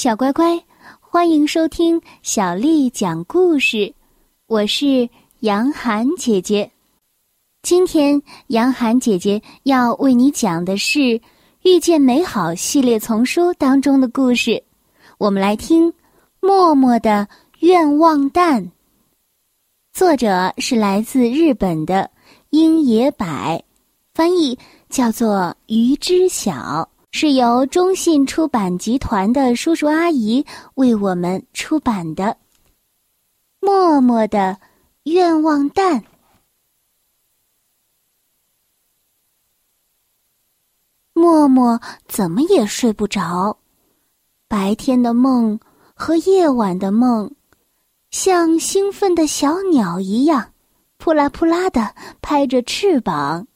小乖乖，欢迎收听小丽讲故事。我是杨涵姐姐。今天，杨涵姐姐要为你讲的是《遇见美好》系列丛书当中的故事。我们来听《默默的愿望蛋》，作者是来自日本的樱野柏，翻译叫做于知晓。是由中信出版集团的叔叔阿姨为我们出版的《默默的愿望蛋》。默默怎么也睡不着，白天的梦和夜晚的梦，像兴奋的小鸟一样，扑啦扑啦的拍着翅膀。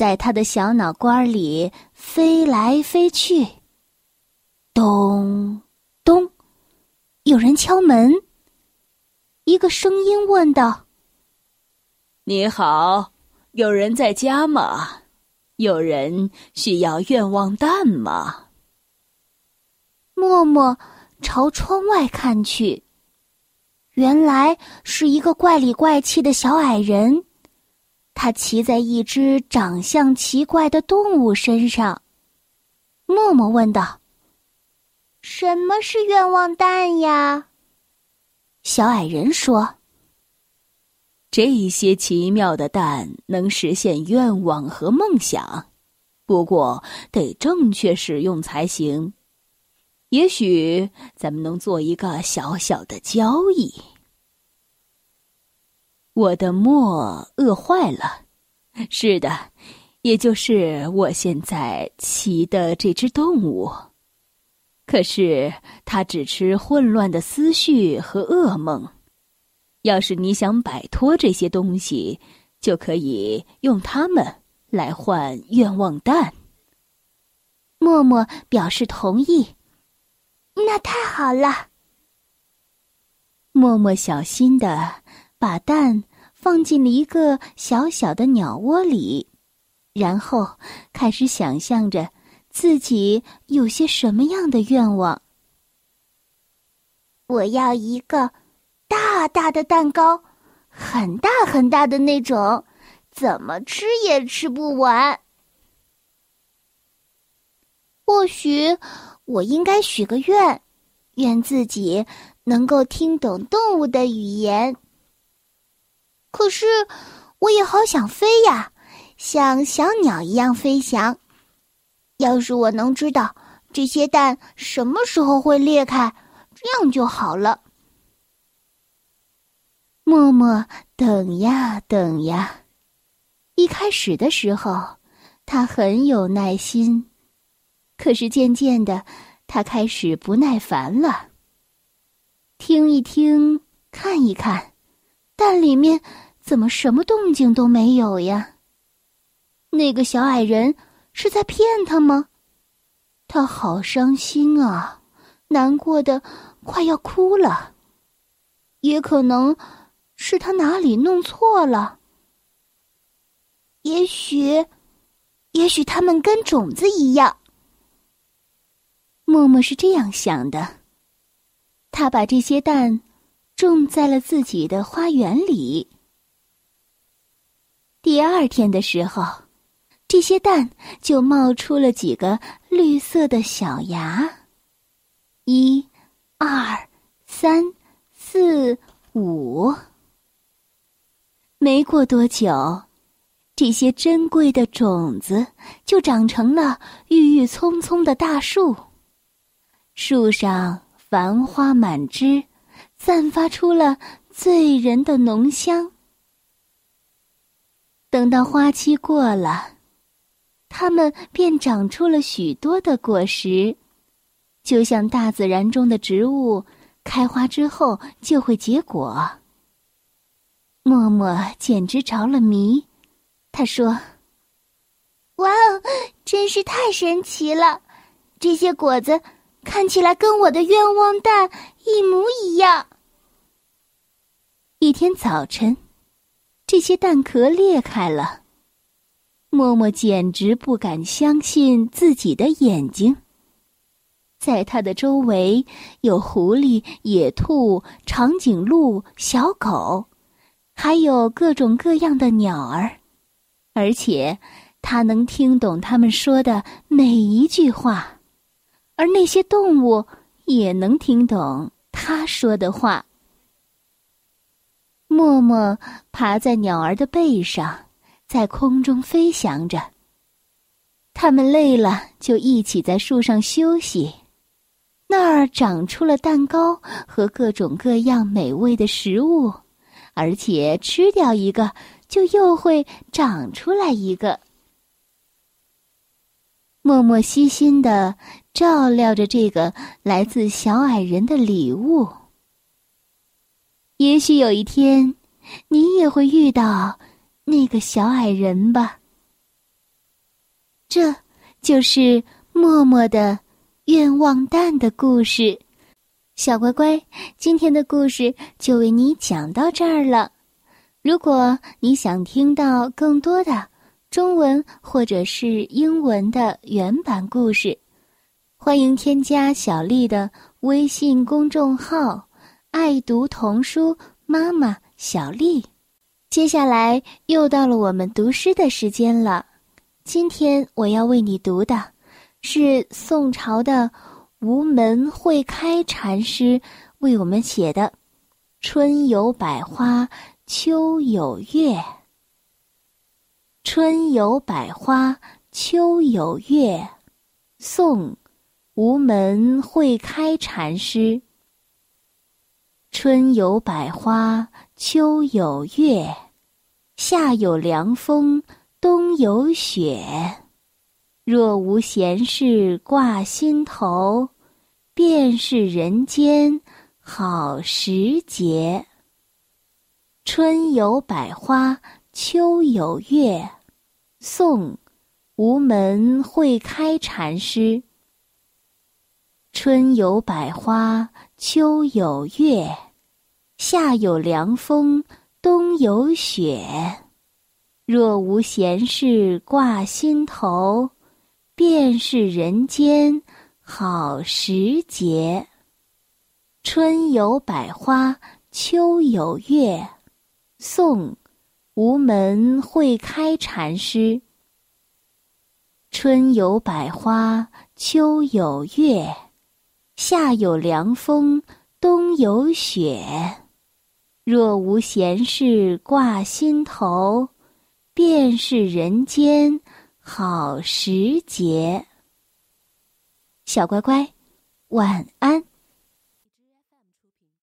在他的小脑瓜里飞来飞去。咚，咚，有人敲门。一个声音问道：“你好，有人在家吗？有人需要愿望蛋吗？”默默朝窗外看去，原来是一个怪里怪气的小矮人。他骑在一只长相奇怪的动物身上。默默问道：“什么是愿望蛋呀？”小矮人说：“这些奇妙的蛋能实现愿望和梦想，不过得正确使用才行。也许咱们能做一个小小的交易。”我的墨饿坏了，是的，也就是我现在骑的这只动物。可是它只吃混乱的思绪和噩梦。要是你想摆脱这些东西，就可以用它们来换愿望蛋。默默表示同意。那太好了。默默小心的把蛋。放进了一个小小的鸟窝里，然后开始想象着自己有些什么样的愿望。我要一个大大的蛋糕，很大很大的那种，怎么吃也吃不完。或许我应该许个愿，愿自己能够听懂动物的语言。可是，我也好想飞呀，像小鸟一样飞翔。要是我能知道这些蛋什么时候会裂开，这样就好了。默默等呀等呀，一开始的时候，他很有耐心，可是渐渐的，他开始不耐烦了。听一听，看一看。蛋里面怎么什么动静都没有呀？那个小矮人是在骗他吗？他好伤心啊，难过的快要哭了。也可能是他哪里弄错了。也许，也许他们跟种子一样。默默是这样想的。他把这些蛋。种在了自己的花园里。第二天的时候，这些蛋就冒出了几个绿色的小芽。一、二、三、四、五。没过多久，这些珍贵的种子就长成了郁郁葱葱的大树。树上繁花满枝。散发出了醉人的浓香。等到花期过了，它们便长出了许多的果实，就像大自然中的植物开花之后就会结果。默默简直着了迷，他说：“哇哦，真是太神奇了！这些果子看起来跟我的愿望蛋一模一样。”一天早晨，这些蛋壳裂开了。默默简直不敢相信自己的眼睛。在它的周围有狐狸、野兔、长颈鹿、小狗，还有各种各样的鸟儿，而且它能听懂他们说的每一句话，而那些动物也能听懂它说的话。默默爬在鸟儿的背上，在空中飞翔着。它们累了，就一起在树上休息。那儿长出了蛋糕和各种各样美味的食物，而且吃掉一个，就又会长出来一个。默默细心的照料着这个来自小矮人的礼物。也许有一天，你也会遇到那个小矮人吧。这，就是默默的愿望蛋的故事。小乖乖，今天的故事就为你讲到这儿了。如果你想听到更多的中文或者是英文的原版故事，欢迎添加小丽的微信公众号。爱读童书，妈妈小丽。接下来又到了我们读诗的时间了。今天我要为你读的，是宋朝的无门会开禅师为我们写的《春有百花，秋有月》。春有百花，秋有月，宋，无门会开禅师。春有百花，秋有月，夏有凉风，冬有雪。若无闲事挂心头，便是人间好时节。春有百花，秋有月，宋，无门会开禅师。春有百花。秋有月，夏有凉风，冬有雪。若无闲事挂心头，便是人间好时节。春有百花，秋有月。宋，无门会开禅师。春有百花，秋有月。夏有凉风，冬有雪。若无闲事挂心头，便是人间好时节。小乖乖，晚安。